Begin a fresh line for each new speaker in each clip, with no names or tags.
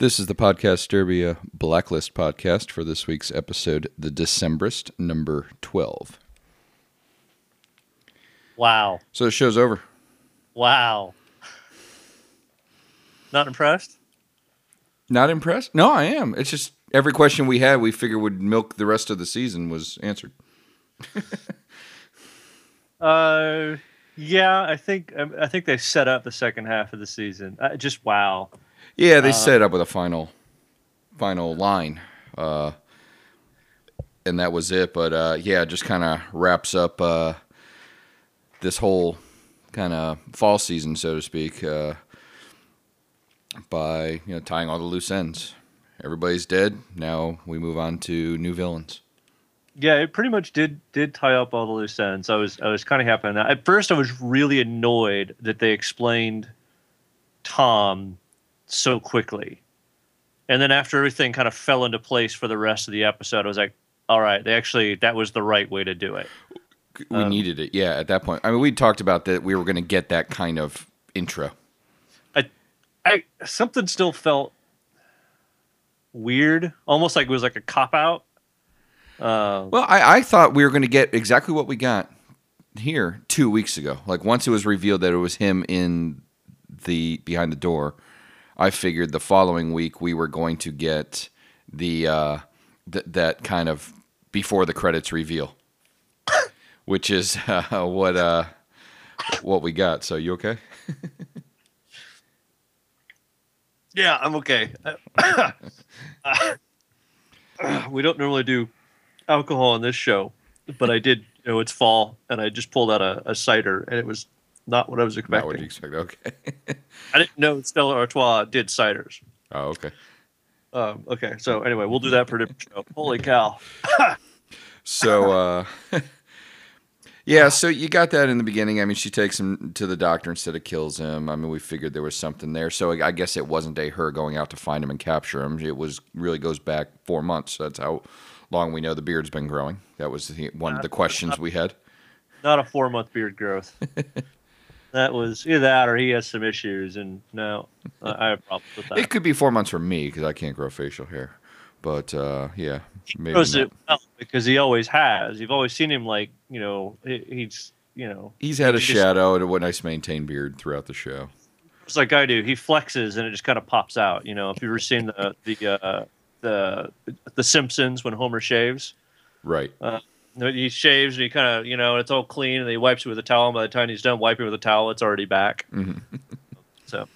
This is the Podcast Derby uh, Blacklist podcast for this week's episode, The Decemberist, number 12.
Wow.
So the show's over.
Wow. Not impressed?
Not impressed? No, I am. It's just every question we had, we figured would milk the rest of the season was answered.
Uh, yeah, I think um, I think they set up the second half of the season. Uh, just wow.
Yeah, they
Uh,
set up with a final, final line, uh, and that was it. But uh, yeah, it just kind of wraps up uh, this whole kind of fall season, so to speak, uh, by you know tying all the loose ends. Everybody's dead. Now we move on to new villains.
Yeah, it pretty much did did tie up all the loose ends. I was I was kind of happy on that. At first, I was really annoyed that they explained Tom so quickly, and then after everything kind of fell into place for the rest of the episode, I was like, all right, they actually that was the right way to do it.
We
Um,
needed it, yeah. At that point, I mean, we talked about that we were going to get that kind of intro.
I I something still felt weird, almost like it was like a cop out. Uh,
Well, I, I thought we were going to get exactly what we got here two weeks ago. Like once it was revealed that it was him in the behind the door, I figured the following week we were going to get the uh, th- that kind of before the credits reveal, which is uh, what uh, what we got. So you okay?
yeah, I'm okay. we don't normally do alcohol on this show, but I did. You know, it's fall, and I just pulled out a, a cider, and it was not what I was expecting.
Not what you expect. Okay.
I didn't know Stella Artois did ciders.
oh, okay.
Um, okay, so anyway, we'll do that for a different show. Holy cow!
So, uh, yeah, so you got that in the beginning. I mean, she takes him to the doctor instead of kills him. I mean, we figured there was something there. So I guess it wasn't a her going out to find him and capture him. It was really goes back four months. That's how long we know the beard's been growing. That was the, one of the questions we had.
Not a four month beard growth. That was either that or he has some issues, and no, I have problems with that.
It could be four months for me because I can't grow facial hair. But uh, yeah, maybe not.
it well because he always has. You've always seen him like you know he's you know
he's had a
he just-
shadow and a nice maintained beard throughout the show.
It's like I do. He flexes and it just kind of pops out. You know, if you've ever seen the the uh, the the Simpsons when Homer shaves,
Right.
He shaves and he kind of you know it's all clean and he wipes it with a towel. And by the time he's done wiping with a towel, it's already back.
Mhm.
So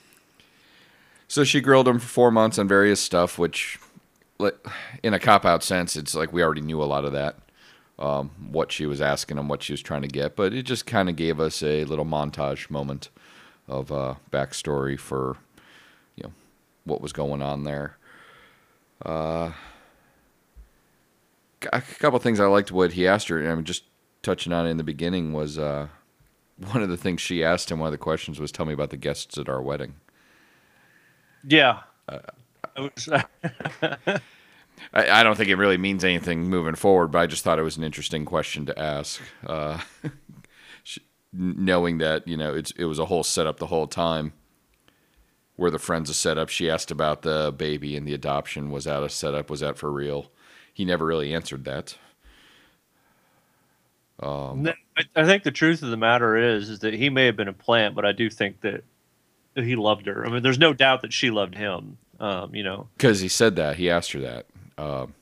So she grilled him for four months on various stuff, which, in a cop out sense, it's like we already knew a lot of that. Um, what she was asking him, what she was trying to get, but it just kind of gave us a little montage moment of uh, backstory for, you know, what was going on there. Uh, a couple things I liked what he asked her. And I mean, just touching on it in the beginning was uh, one of the things she asked him. One of the questions was, "Tell me about the guests at our wedding."
yeah,
Uh,
I was-
I, don't think it really means anything moving forward, but I just thought it was an interesting question to ask. Uh, knowing that you know it's it was a whole setup the whole time. Where the friends a setup, she asked about the baby and the adoption. Was that a setup? Was that for real? He never really answered that. Um,
I, think the truth of the matter is is that he may have been a plant, but I do think that that he loved her. I mean, there's no doubt that she loved him. Um, you know,
because he said that he asked her that. Um,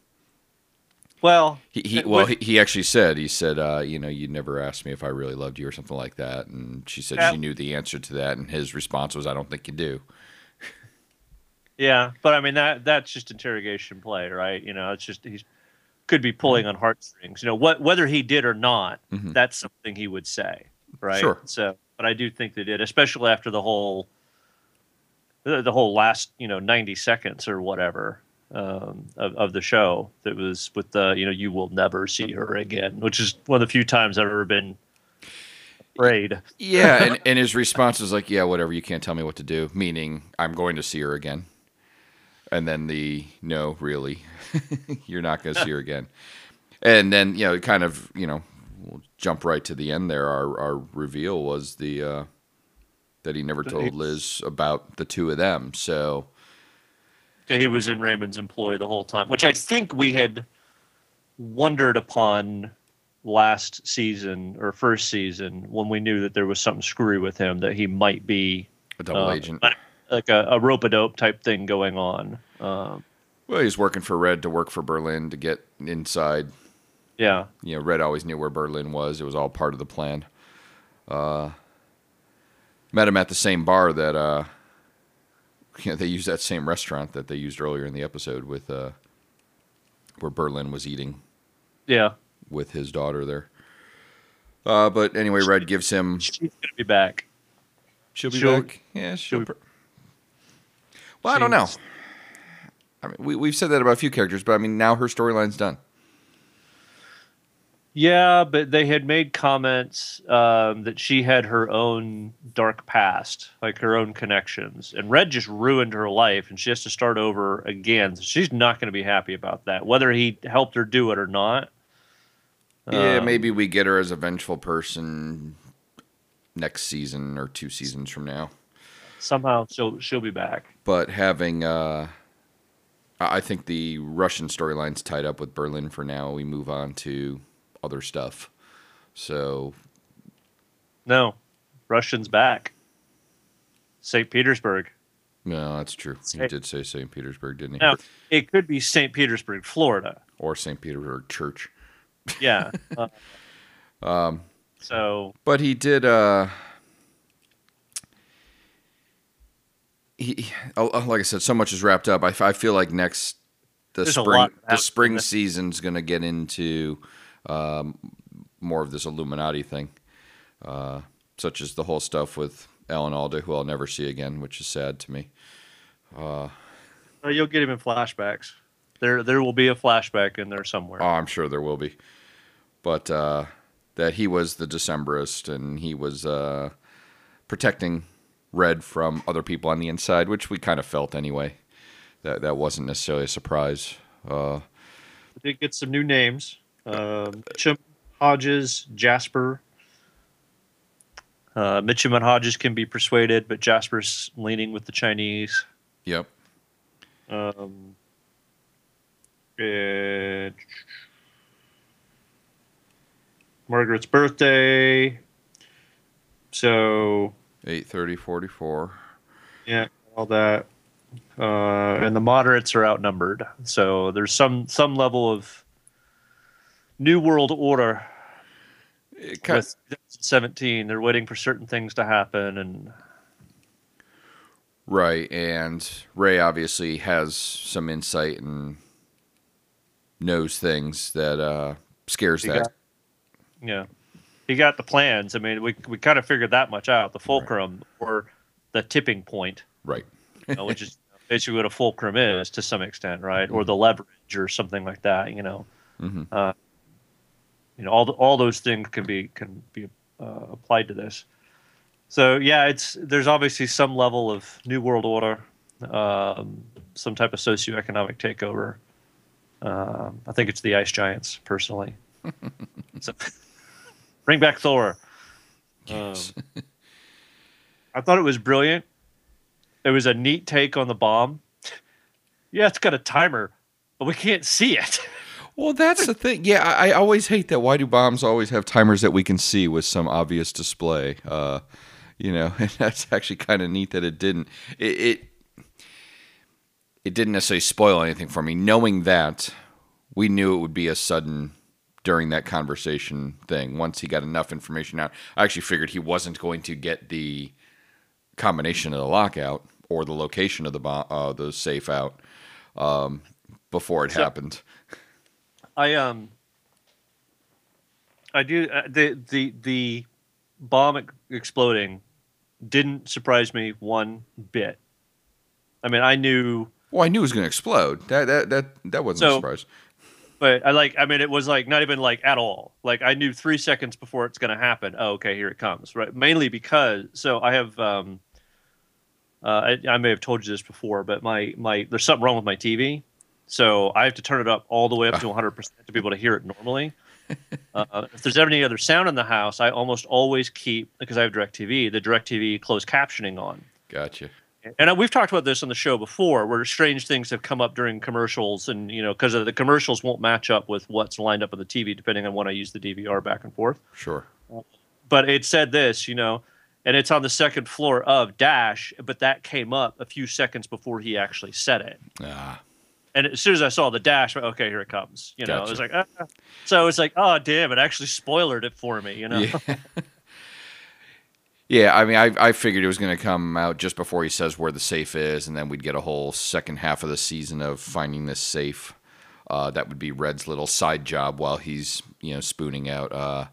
well,
he, he well
what-
he, he actually said he said uh, you know you never asked me if I really loved you or something like that, and she said
Yeah.
she knew the answer to that, and his response was I don't think you do.
Yeah, but I mean that that's just interrogation play, right? You know, it's just he's could be pulling on heartstrings. You know, what whether he did or not,
Mhm.
that's something he would say, right?
Sure.
So, but I do think they did, especially after the whole the, the whole last you know ninety seconds or whatever um, of of the show that was with the you know you will never see her again, which is one of the few times I've ever been afraid.
Yeah, and, and his response was like, "Yeah, whatever. You can't tell me what to do." Meaning, I'm going to see her again. And then the no, really, you're not going to see her again. And then you know, kind of you know, we'll jump right to the end there. Our our reveal was the uh, that he never told Liz about the two of them. So
he was in Raymond's employ the whole time, which I think we had wondered upon last season or first season when we knew that there was something screwy with him that he might be
A double
uh,
agent.
Like a, a rope a dope type thing going on. Um,
Well, he's working for Red to work for Berlin to get inside.
yeah,
You know, Red always knew where Berlin was. It was all part of the plan. Uh, met him at the same bar that uh, you know, they used that same restaurant that they used earlier in the episode with uh, where Berlin was eating
yeah.
with his daughter there. Uh, but anyway, Red gives him.
She's gonna be back.
She'll be
she'll-
back. Yeah,
she'll
she'll.
be-
well, I don't know. I mean, we we've said that about a few characters, but I mean, now her storyline's done.
Yeah, but they had made comments um, that she had her own dark past, like her own connections, and Red just ruined her life, and she has to start over again. So she's not going to be happy about that, whether he helped her do it or not.
Yeah,
Um,
maybe we get her as a vengeful person next season or two seasons from now.
Somehow she'll she'll be back.
But having, uh, I think the Russian storyline's tied up with Berlin for now. We move on to other stuff. So
No, Russian's back. St. Petersburg.
no, that's true. He did say St. Petersburg, didn't he?
Now it could be St. Petersburg, Florida.
Or St. Petersburg Church.
Yeah. uh,
Um,
so
But he did. Uh, he, oh, oh, like I said, so much is wrapped up. I feel like next the
There's
spring the spring season's going to get into um, more of this Illuminati thing, uh, such as the whole stuff with Alan Alda, who I'll never see again, which is sad to me.
uh, you'll get him in flashbacks. There there will be a flashback in there somewhere.
Oh, I'm sure there will be, but uh, that he was the Decemberist and he was uh, protecting Red from other people on the inside, which we kind of felt anyway. That that wasn't necessarily a surprise. Uh,
We did get some new names. Um, Mitchum, Hodges, Jasper. Uh, Mitchum and Hodges can be persuaded, but Jasper's leaning with the Chinese.
yep.
Um, and Margaret's birthday. So
Eight thirty forty four.
yeah, all that. Uh, and the moderates are outnumbered. So there's some some level of new world order It kind with 17. They're waiting for certain things to happen, and
Right, and Ray obviously has some insight and knows things that uh, scares that.
got- yeah, he got the plans. I mean, we we kind of figured that much out. The fulcrum or the tipping point,
Right.
you know, which is basically what a fulcrum is to some extent, right? Or the leverage or something like that. You know,
hmm
uh, you know, all the, all those things can be can be uh, applied to this. So yeah, it's there's obviously some level of new world order, um, some type of socioeconomic takeover. Um, I think it's the ice giants, personally. so, bring back Thor.
Yes.
Um, I thought it was brilliant. It was a neat take on the bomb. Yeah, it's got a timer, but we can't see it.
Well, that's the thing. Yeah, I, I always hate that. Why do bombs always have timers that we can see with some obvious display? Uh, you know, and that's actually kind of neat that it didn't. It, it it didn't necessarily spoil anything for me. Knowing that, we knew it would be a sudden during that conversation thing. Once he got enough information out, I actually figured he wasn't going to get the combination of the lockout or the location of the bomb, uh, the safe out um, before it
So-
happened.
I um I do uh, the the the bomb exploding didn't surprise me one bit. I mean, I knew,
Well, I knew it was going to explode. That that that that wasn't a surprise.
But I like. I mean, it was like not even like at all. Like I knew three seconds before it's going to happen. Oh, okay, here it comes. Right. Mainly because so I have. um uh, I, I may have told you this before, but my my there's something wrong with my TV, so I have to turn it up all the way up to 100 percent to be able to hear it normally. Uh, if there's ever any other sound in the house, I almost always keep because I have DirecTV, the DirecTV closed captioning on.
Gotcha.
And we've talked about this on the show before, where strange things have come up during commercials, and you know, because the commercials won't match up with what's lined up on the TV, depending on when I use the DVR back and forth.
Sure.
But it said this, you know, and it's on the second floor of Dash, but that came up a few seconds before he actually said it.
Ah.
And as soon as I saw the dash, okay, here it comes. You know,
Gotcha.
it was like, ah. so it's like, oh damn, it actually spoilered it for me. You know,
Yeah. yeah, I mean, I, I figured it was going to come out just before he says where the safe is, and then we'd get a whole second half of the season of finding this safe. Uh, that would be Red's little side job while he's, you know, spooning out uh,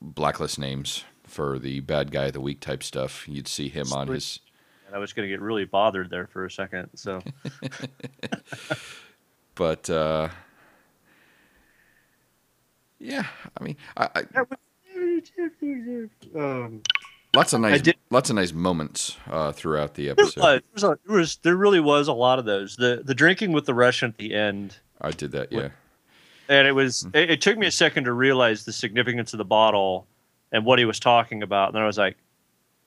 blacklist names for the bad guy of the week type stuff. You'd see him on his.
and I was going to get really bothered there for a second. So
But uh, yeah, I mean, I, I,
um,
lots of nice, lots of nice moments uh, throughout the
there
episode.
was, there was, a, there was, there really was a lot of those. The the drinking with the Russian at the end,
I did that, yeah.
and it was. It, it took me a second to realize the significance of the bottle and what he was talking about. And then I was like,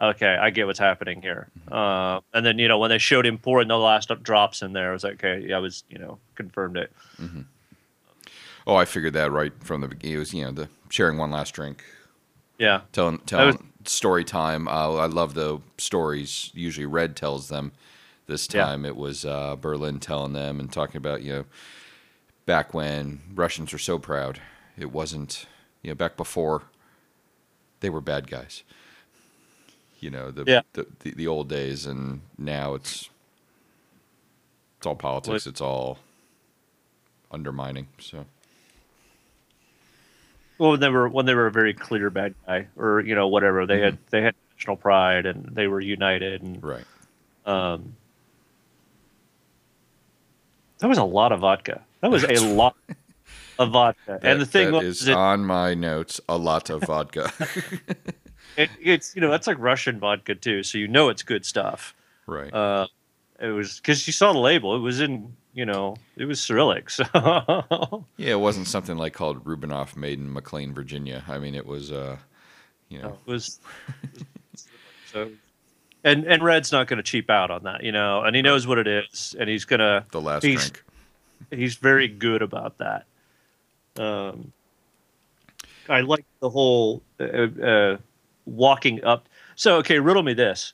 okay, I get what's happening here. Uh, and then you know when they showed him pouring the last drops in there, I was like, okay, yeah, I was you know confirmed it.
Oh, I figured that right from the beginning. It was you know the sharing one last drink,
Yeah,
telling
was-
story time. Uh, I love the stories. Usually, Red tells them. This
Yeah.
time, it was uh, Berlin telling them and talking about you know back when Russians were so proud. It wasn't you know back before they were bad guys. You know the
Yeah.
the, the, the old days, and now it's it's all politics. It's all undermining. So.
Well, when they were when they were a very clear bad guy, or you know whatever, they had they had national pride and they were united, and
Right.
um, that was a lot of vodka. That was a lot of vodka. and the thing
that
was,
is
it,
on my notes. A lot of vodka.
it, it's you know that's like Russian vodka too, so you know it's good stuff.
right.
Uh, it was because you saw the label; it was in you know it was Cyrillic, so
yeah, it wasn't something like called Rubinoff made in McLean, Virginia. I mean, it was, uh, you know,
it was so. And and Red's not going to cheap out on that, you know, and he knows what it is, and he's gonna
the last
he's-
drink.
he's very good about that. Um, I like the whole uh, uh, walking up. So okay, riddle me this: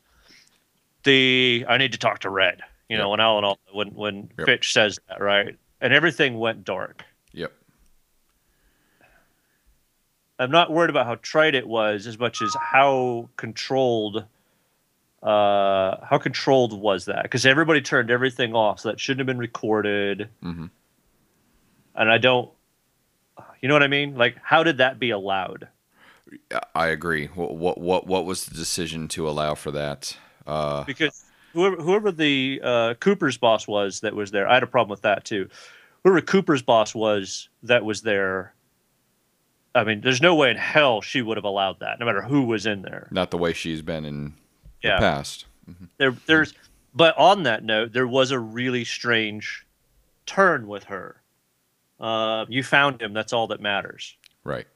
the I need to talk to Red. You know,
Yep.
when Alan Al- when when
Yep.
Fitch says that, right? And everything went dark.
Yep.
I'm not worried about how trite it was as much as how controlled. Uh, how controlled was that? Because everybody turned everything off, so that shouldn't have been recorded.
hmm
and I don't. You know what I mean? Like, how did that be allowed?
I agree. What, what what what was the decision to allow for that? Uh,
Because whoever whoever the uh, Cooper's boss was that was there, I had a problem with that too. Whoever Cooper's boss was that was there. I mean, there's no way in hell she would have allowed that, no matter who was in there.
not the way she's been in
Yeah.
the past.
There, there's, but on that note, there was a really strange turn with her. Uh, you found him. That's all that matters.
Right.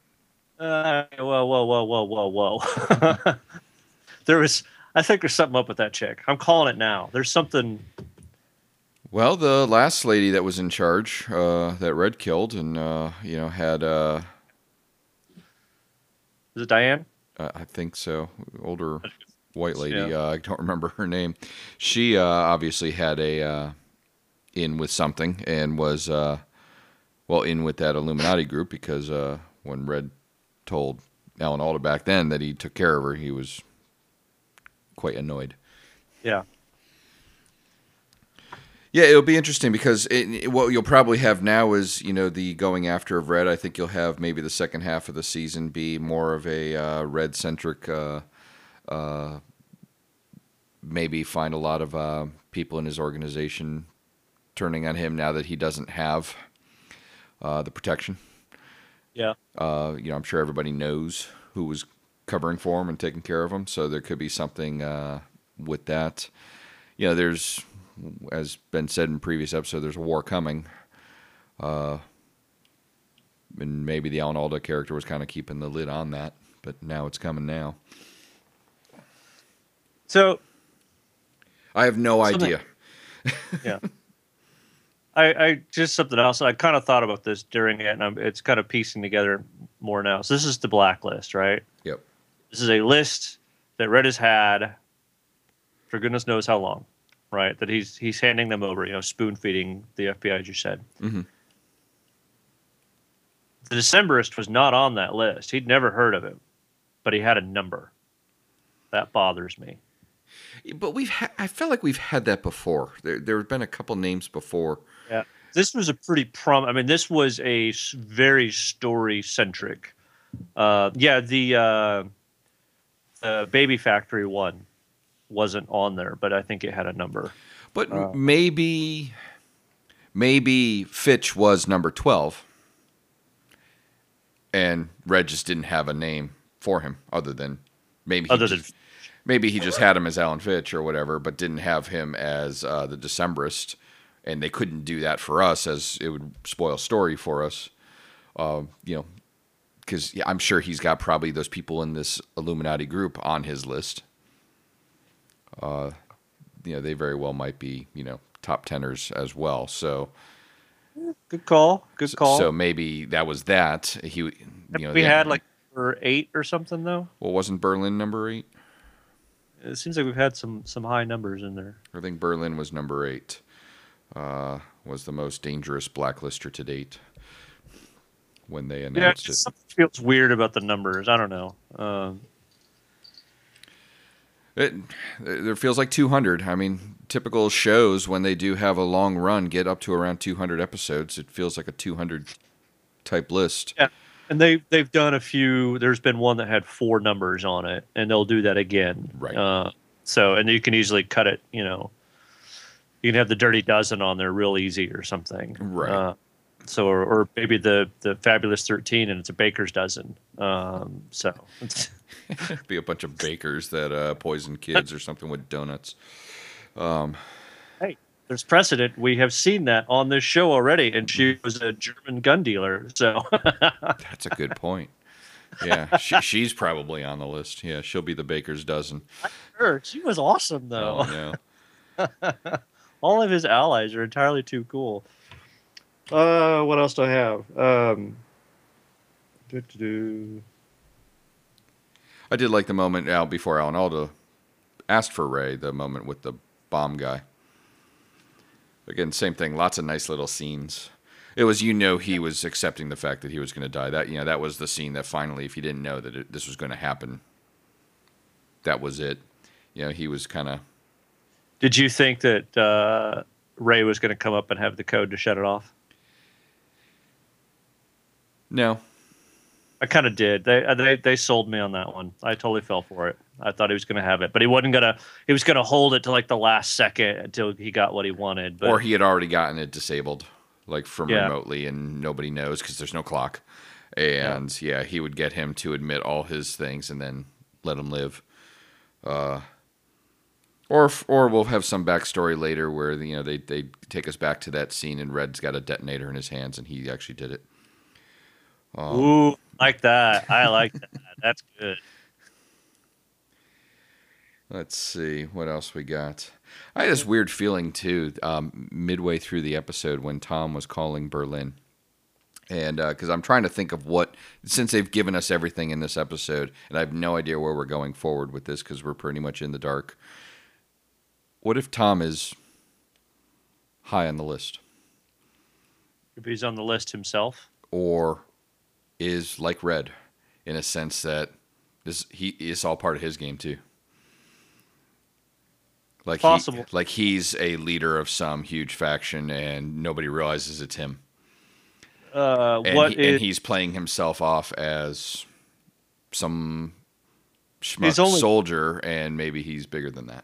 Uh, whoa, whoa, whoa, whoa, whoa, whoa. there was, I think there's something up with that chick. I'm calling it now. There's something.
Well, the last lady that was in charge, uh, that Red killed, and uh, you know had, uh,
Is it Diane?
uh, I think so, older white lady.
Yeah.
Uh, I don't remember her name. She uh, obviously had a uh, in with something and was uh, well in with that Illuminati group because uh, when Red told Alan Alda back then that he took care of her, he was quite annoyed.
Yeah.
Yeah, it'll be interesting because it, it- what you'll probably have now is you know the going after of Red. I think you'll have maybe the second half of the season be more of a uh, Red centric. Uh, uh, maybe find a lot of uh, people in his organization turning on him now that he doesn't have uh, the protection.
Yeah.
Uh, you know, I'm sure everybody knows who was covering for them and taking care of them. so there could be something uh, with that. You know, there's, as been said in previous episode, there's a war coming. Uh, and maybe the Alan Alda character was kind of keeping the lid on that, but now it's coming now.
So
I have no idea.
yeah. I, I just something else. I kind of thought about this during it, and I'm, it's kind of piecing together more now. So this is the blacklist, right?
Yep.
This is a list that Red has had for goodness knows how long, right? That he's he's handing them over, you know, spoon feeding the FBI, as you said.
Mhm.
The Decemberist was not on that list. He'd never heard of him, but he had a number. That bothers me.
But we've ha- I felt like we've had that before. There there have been a couple names before. Yeah.
This was a pretty prom. I mean, this was a very story centric. Uh, yeah, the uh, the Baby Factory one wasn't on there, but I think it had a number.
But
Uh.
maybe maybe Fitch was number 12 and Red just didn't have a name for him other than maybe he
Other than
just, maybe he just had him as Alan Fitch or whatever but didn't have him as uh, the Decemberist and they couldn't do that for us as it would spoil story for us uh, you know because yeah, I'm sure he's got probably those people in this Illuminati group on his list uh, you know they very well might be you know top tenors as well. So
good call. Good call.
so maybe that was that. He you know
we had like number eight or something though.
well wasn't Berlin number eight?
It seems like we've had some some high numbers in there.
I think Berlin was number eight. Uh, was the most dangerous blacklister to date when they
Yeah,
announced
it
it.
something feels weird about the numbers. I don't know. Um,
It there feels like 200. I mean, typical shows when they do have a long run get up to around 200 episodes. It feels like a 200 type list.
Yeah. and they they've done a few. There's been one that had four numbers on it, and they'll do that again.
Right.
Uh, so, and you can easily cut it. You know, you can have the dirty dozen on there real easy or something.
Right.
Uh, so, or, or maybe the the fabulous thirteen, and it's a baker's dozen. Um, so,
be a bunch of bakers that uh, poison kids or something with donuts.
Hey, there's precedent. We have seen that on this show already, and she was a German gun dealer. So,
That's a good point. Yeah, she, she's probably on the list. Yeah, she'll be the baker's dozen.
Sure, she was awesome though.
Oh, no.
all of his allies are entirely too cool. Uh, what else do I have? Um, doo-doo-doo.
I did like the moment Al before Alan Alda asked for Ray. The moment with the bomb guy. Again, same thing. Lots of nice little scenes. It was you know he was accepting the fact that he was going to die. That you know that was the scene that finally, if he didn't know that it, this was going to happen, that was it. You know, he was kind of
Did you think that uh, Ray was going to come up and have the code to shut it off?
No.
I kind of did. They, uh, they they sold me on that one. I totally fell for it. I thought he was going to have it, but he wasn't gonna. He was gonna hold it to like the last second until he got what he wanted. But
or he had already gotten it disabled, like from
Yeah.
remotely, and nobody knows because there's no clock. And yeah. he would get him to admit all his things and then let him live. Uh, or or we'll have some backstory later where you know they they take us back to that scene and Red's got a detonator in his hands and he actually did it. Um,
ooh, like that. I like that. That's good.
Let's see what else we got. I had this weird feeling too, um, midway through the episode when Tom was calling Berlin, and because I'm trying to think of what since they've given us everything in this episode, and I have no idea where we're going forward with this because we're pretty much in the dark. What if Tom is high on the list,
If he's on the list himself,
or is like Red, in a sense that this he is all part of his game too? Like
Possible.
He, like he's a leader of some huge faction, and nobody realizes it's him.
uh,
And,
what
he- and he's playing himself off as some schmuck
only-
soldier, and maybe he's bigger than that.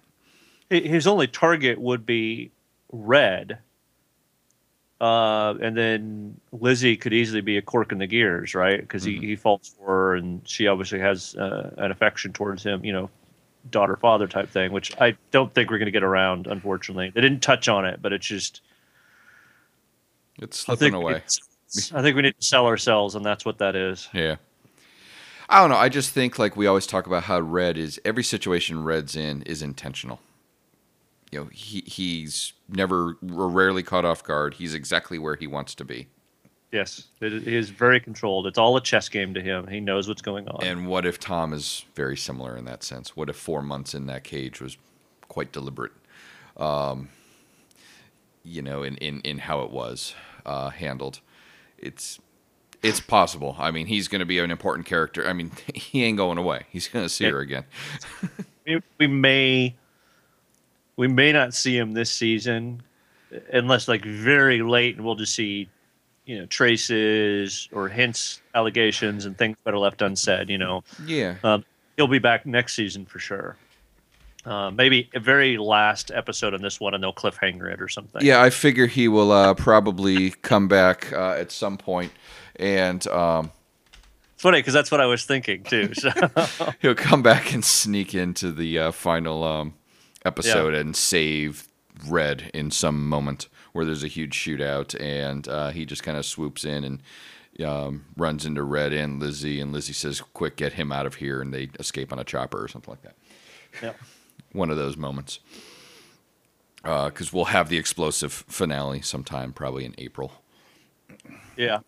his only target would be red. Uh, and then Lizzie could easily be a cork in the gears, right? Because
Mhm.
he, he falls for her, and she obviously has uh, an affection towards him, you know, daughter father type thing, which I don't think we're going to get around, unfortunately. They didn't touch on it, but it's just
It's slipping away.
to- I think we need to sell ourselves, and that's what that is.
Yeah. I don't know. I just think like we always talk about how Red is every situation Red's in is intentional. You know he he's never or rarely caught off guard. He's exactly where he wants to be.
Yes, he is very controlled. It's all a chess game to him. He knows what's going on.
And what if Tom is very similar in that sense? What if four months in that cage was quite deliberate? Um, you know, in, in, in how it was uh, handled. It's it's possible. I mean, he's going to be an important character. I mean, he ain't going away. He's going to see her again.
we, we may we may not see him this season unless like very late and we'll just see you know traces or hints allegations and things that are left unsaid you know.
Yeah.
um, he'll be back next season for sure. Uh, maybe a very last episode on this one and they'll cliffhanger it or something.
Yeah, I figure he will uh, probably come back uh, at some point, and um,
it's funny because that's what i was thinking too so.
He'll come back and sneak into the uh, final um, episode and save Red in some moment where there's a huge shootout, and uh, he just kind of swoops in and um, runs into Red and Lizzie, and Lizzie says, "Quick, get him out of here!" and they escape on a chopper or something like that.
yeah.
One of those moments. Because we'll have the explosive finale sometime, probably in April.
yeah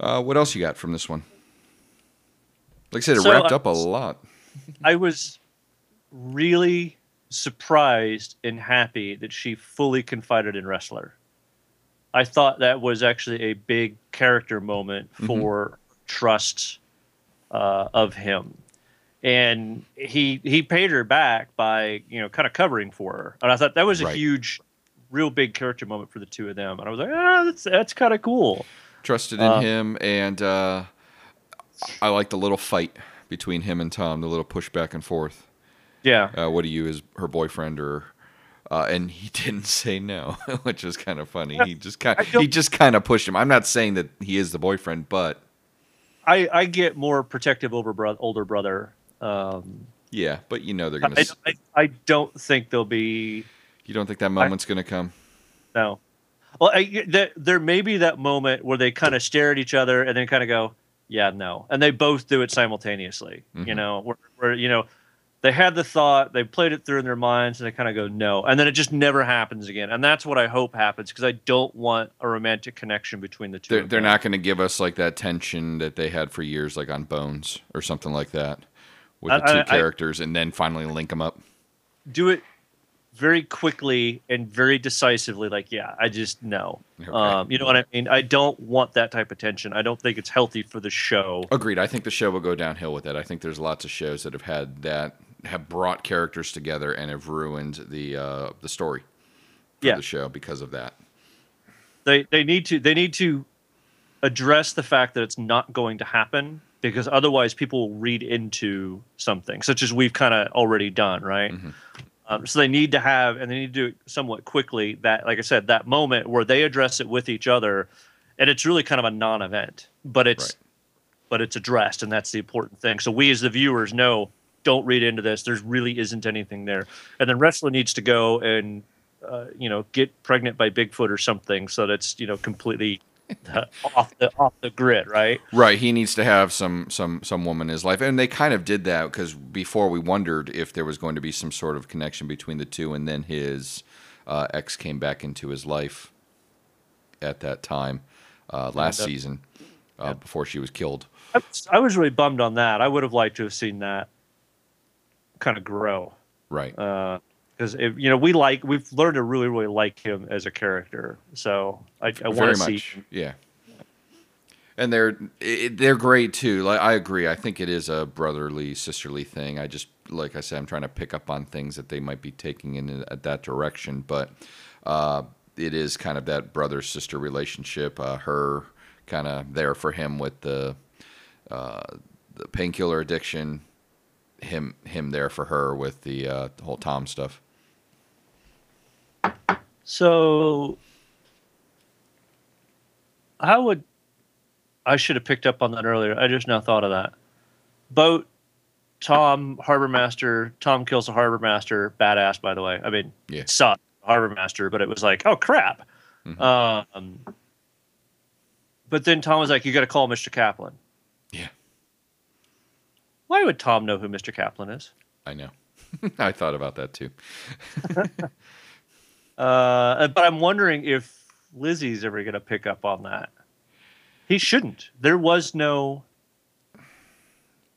Uh, what else you got from this one? Like I said, it
So,
wrapped
uh,
up a lot.
I was really surprised and happy that she fully confided in Ressler. I thought that was actually a big character moment for trust uh, of him, and he he paid her back by you know kind of covering for her, and I thought that was a
Right.
huge, real big character moment for the two of them, and I was like, ah, that's that's kind of cool.
Trusted in
uh,
him, and uh, I like the little fight between him and Tom, the little push back and forth.
Yeah,
Uh, what are you, his her boyfriend, or? Uh, and he didn't say no, which was kind of funny. He just kind
I
he just kind of pushed him. I'm not saying that he is the boyfriend, but
I I get more protective over bro- older brother. Um,
yeah, but you know they're gonna.
I, I, I don't think there'll be
you don't think that moment's gonna come?
no. Well, I, there, there may be that moment where they kind of stare at each other and then kind of go, "Yeah, no," and they both do it simultaneously. You
Mhm.
know, where, where you know they had the thought, they played it through in their minds, and they kind of go, "No," and then it just never happens again. And that's what I hope happens because I don't want a romantic connection between the 2
They're, they're not going to give us like that tension that they had for years, like on Bones or something like that, with the two
I- I-
characters, and then finally link them up.
do it very quickly and very decisively like yeah i just no
Okay.
um, you know what i mean i don't want that type of tension i don't think it's healthy for the show
Agreed. I think the show will go downhill with that. I think there's lots of shows that have had that have brought characters together and have ruined the uh, the story for
Yeah.
the show because of that.
they they need to they need to address the fact that it's not going to happen because otherwise people will read into something such as we've kind of already done right
Mhm.
um, so they need to have and they need to do it somewhat quickly that like i said that moment where they address it with each other and it's really kind of a non-event but it's
Right.
but it's addressed and that's the important thing so we as the viewers know don't read into this. There's really isn't anything there. And then Ressler needs to go and uh, you know get pregnant by bigfoot or something so that's you know completely uh, off the off the grid right?
Right. He needs to have some some some woman in his life, and they kind of did that because before we wondered if there was going to be some sort of connection between the two, and then his uh, ex came back into his life at that time uh, last
Yeah.
season uh, before she was killed.
I was, I was really bummed on that. I would have liked to have seen that kind of grow
Right.
because you know we like we've learned to really really like him as a character so i, I want to see
Yeah. And they're it, they're great too. Like I agree. I think it is a brotherly, sisterly thing. I just like I said, I'm trying to pick up on things that they might be taking in at that direction, but uh, it is kind of that brother sister relationship. Uh, her kind of there for him with the uh, the painkiller addiction. Him him there for her with the, uh, the whole Tom stuff.
so how would i should have picked up on that earlier i just now thought of that boat tom harbor master tom kills the harbor master badass by the way i mean
Yeah.
it sucked harbor master but it was like oh crap
Mhm.
um, but then tom was like you got to call mr kaplan
Yeah.
Why would tom know who mr kaplan is
I know. I thought about that too.
Uh, but I'm wondering if Lizzie's ever going to pick up on that. He shouldn't. There was no.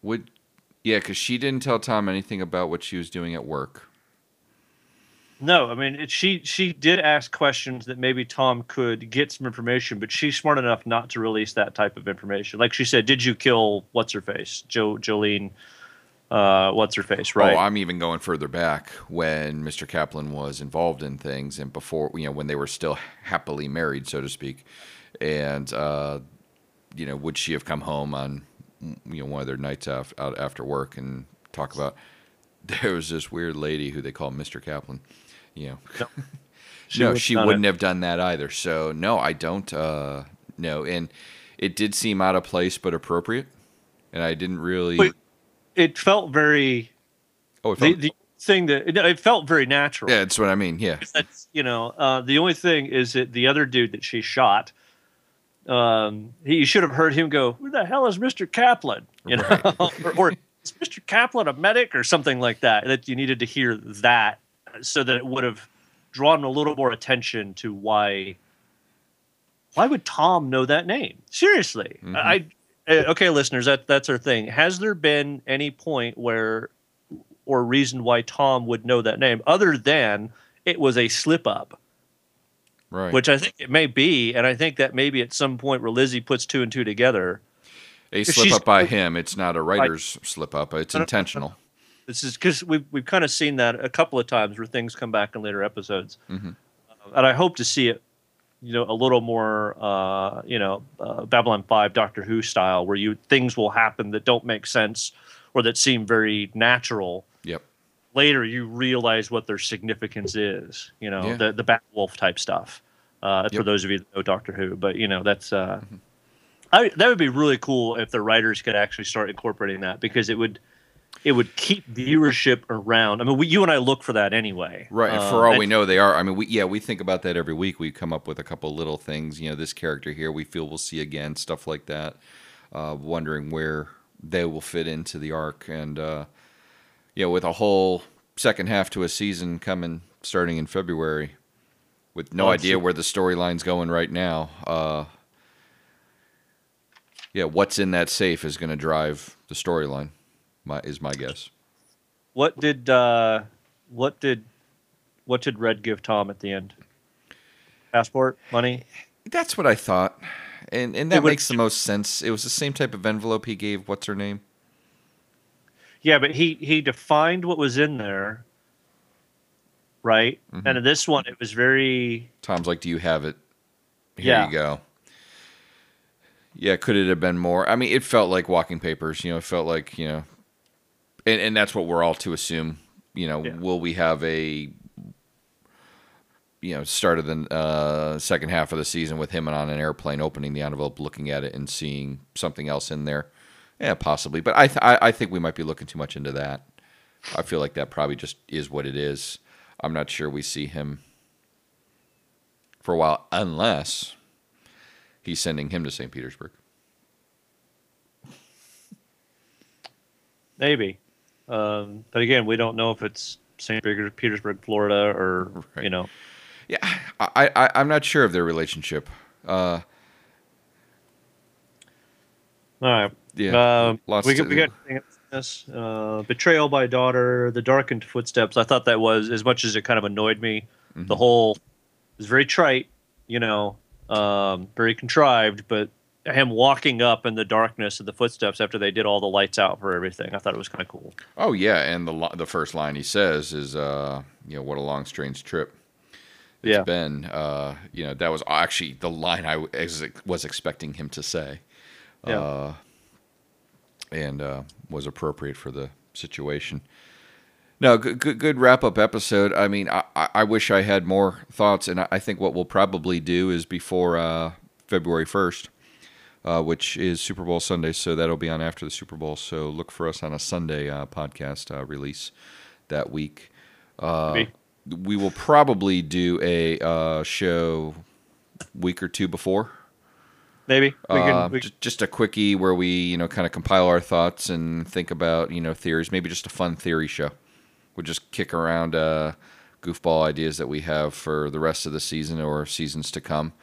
Would yeah, because she didn't tell Tom anything about what she was doing at work.
No, I mean it, she she did ask questions that maybe Tom could get some information, but she's smart enough not to release that type of information. Like she said, "Did you kill what's her face, Jo Jolene? Uh, what's her face?" Right.
Oh, I'm even going further back when Mr. Kaplan was involved in things and before, you know, when they were still happily married, so to speak. And, uh, you know, would she have come home on, you know, one of their nights af- out after work and talk about there was this weird lady who they call Mr. Kaplan, you know?
No.
She no, she wouldn't
it.
have done that either. So no, I don't uh, know. And it did seem out of place but appropriate. And I didn't really.
Wait. it felt very
oh, it
the,
felt,
the thing that it, felt very natural.
yeah, that's what I mean. Yeah.
That's you know uh, the only thing is that the other dude that she shot. Um, he you should have heard him go, "Who the hell is Mister Kaplan?" You know, or, or is Mister Kaplan a medic or something like that? That you needed to hear that so that it would have drawn a little more attention to why. Why would Tom know that name? Seriously,
Mhm.
I. Okay, listeners, that that's our thing. Has there been any point where, or reason why Tom would know that name other than it was a slip up?
Right.
which I think it may be, and I think that maybe at some point where Lizzie puts two and two together,
a slip up by him. It's not a writer's slip up. It's intentional.
This is because we've we've kind of seen that a couple of times where things come back in later episodes,
Mhm.
Uh, and I hope to see it, you know, a little more, uh, you know, uh, Babylon Five, Doctor Who style, where you things will happen that don't make sense or that seem very natural.
Yep.
Later, you realize what their significance is. You know,
Yeah.
the the Bad Wolf type stuff. Uh, For those of you that know Doctor Who, but you know that's. Uh, I, that would be really cool if the writers could actually start incorporating that because it would it would keep viewership around. I mean, we, you and I look for that anyway.
Right. and
Uh,
for all
and-
we know, they are. I mean, we yeah, we think about that every week. We come up with a couple little things. You know, this character here, we feel we'll see again, stuff like that. Uh, wondering where they will fit into the arc, and uh, yeah, with a whole second half to a season coming starting in February, with no
Oh,
idea where the storyline's going right now. Uh, yeah, what's in that safe is going to drive the storyline. My is my guess.
What did uh, what did what did Red give Tom at the end? Passport, money.
That's what I thought, and and that makes the most sense. It was the same type of envelope he gave. What's her name?
Yeah, but he he defined what was in there, right?
Mhm.
And in this one, it was very
Tom's like, "Do you have it? Here
Yeah.
you go." Yeah, could it have been more? I mean, it felt like walking papers. You know, it felt like you know, and and that's what we're all to assume. You know,
Yeah.
will we have a you know start of the uh, second half of the season with him and on an airplane opening the envelope, looking at it, and seeing something else in there? Yeah, possibly. But I th- I, I think we might be looking too much into that. I feel like that probably just is what it is. I'm not sure we see him for a while, unless he's sending him to St. Petersburg.
maybe, um, but again, we don't know if it's St. Petersburg, Florida, or
Right.
you know.
Yeah, I, I I'm not sure of their relationship. Uh,
All right.
yeah,
Um,
lots
we,
to
we got this uh, betrayal by daughter, the darkened footsteps. I thought that was as much as it kind of annoyed me.
Mm-hmm.
The whole was very trite, you know, um, very contrived, but him walking up in the darkness of the footsteps after they did all the lights out for everything, I thought it was kind of cool.
Oh yeah, and the the first line he says is, uh, you know, what a long strange trip. It's
Yeah.
been, uh, you know, that was actually the line I was, expecting him to say,
Yeah.
uh, and uh, was appropriate for the situation. No, good, good, good wrap up episode. I mean, I, I wish I had more thoughts, and I, I think what we'll probably do is before uh, February first, uh, which is Super Bowl Sunday, so that'll be on after the Super Bowl. So look for us on a Sunday uh, podcast uh, release that week. Uh, we will probably do a uh, show week or two before.
Maybe we can.
Uh,
we,
ju- just a quickie where we, you know, kind of compile our thoughts and think about, you know, theories. Maybe just a fun theory show. we'll just kick around uh, goofball ideas that we have for the rest of the season or seasons to come.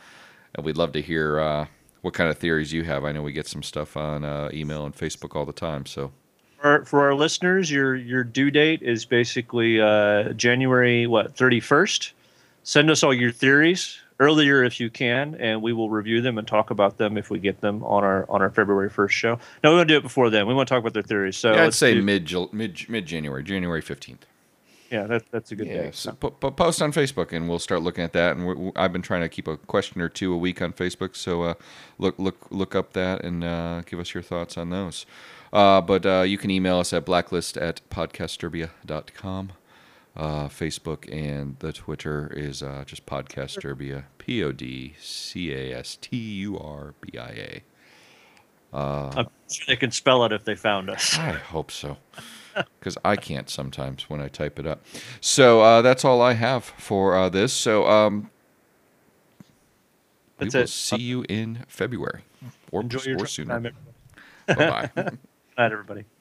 And we'd love to hear uh, what kind of theories you have. I know we get some stuff on uh, email and Facebook all the time. So
For, for our listeners, your your due date is basically uh, January what thirty first. Send us all your theories earlier if you can, and we will review them and talk about them if we get them on our on our February first show. No, we want to do it before then. We want to talk about their theories. So
yeah, I'd
let's
say
do-
mid mid mid January, January fifteenth.
Yeah, that, that's a good
Yeah,
day.
so po- po- post on Facebook, and we'll start looking at that. And we're, I've been trying to keep a question or two a week on Facebook, so uh, look look look up that and uh, give us your thoughts on those. Uh, but uh, you can email us at blacklist at podcasturbia.com. Uh, Facebook and the Twitter is uh, just Podcasturbia, P O D C A S T U R B I A.
I'm sure they can spell it if they found us.
I hope so. Because I can't sometimes when I type it up. So uh, that's all I have for uh, this. So um, we
That's
will
it.
see you in February or,
Enjoy your
or sooner. Bye bye.
Night, everybody.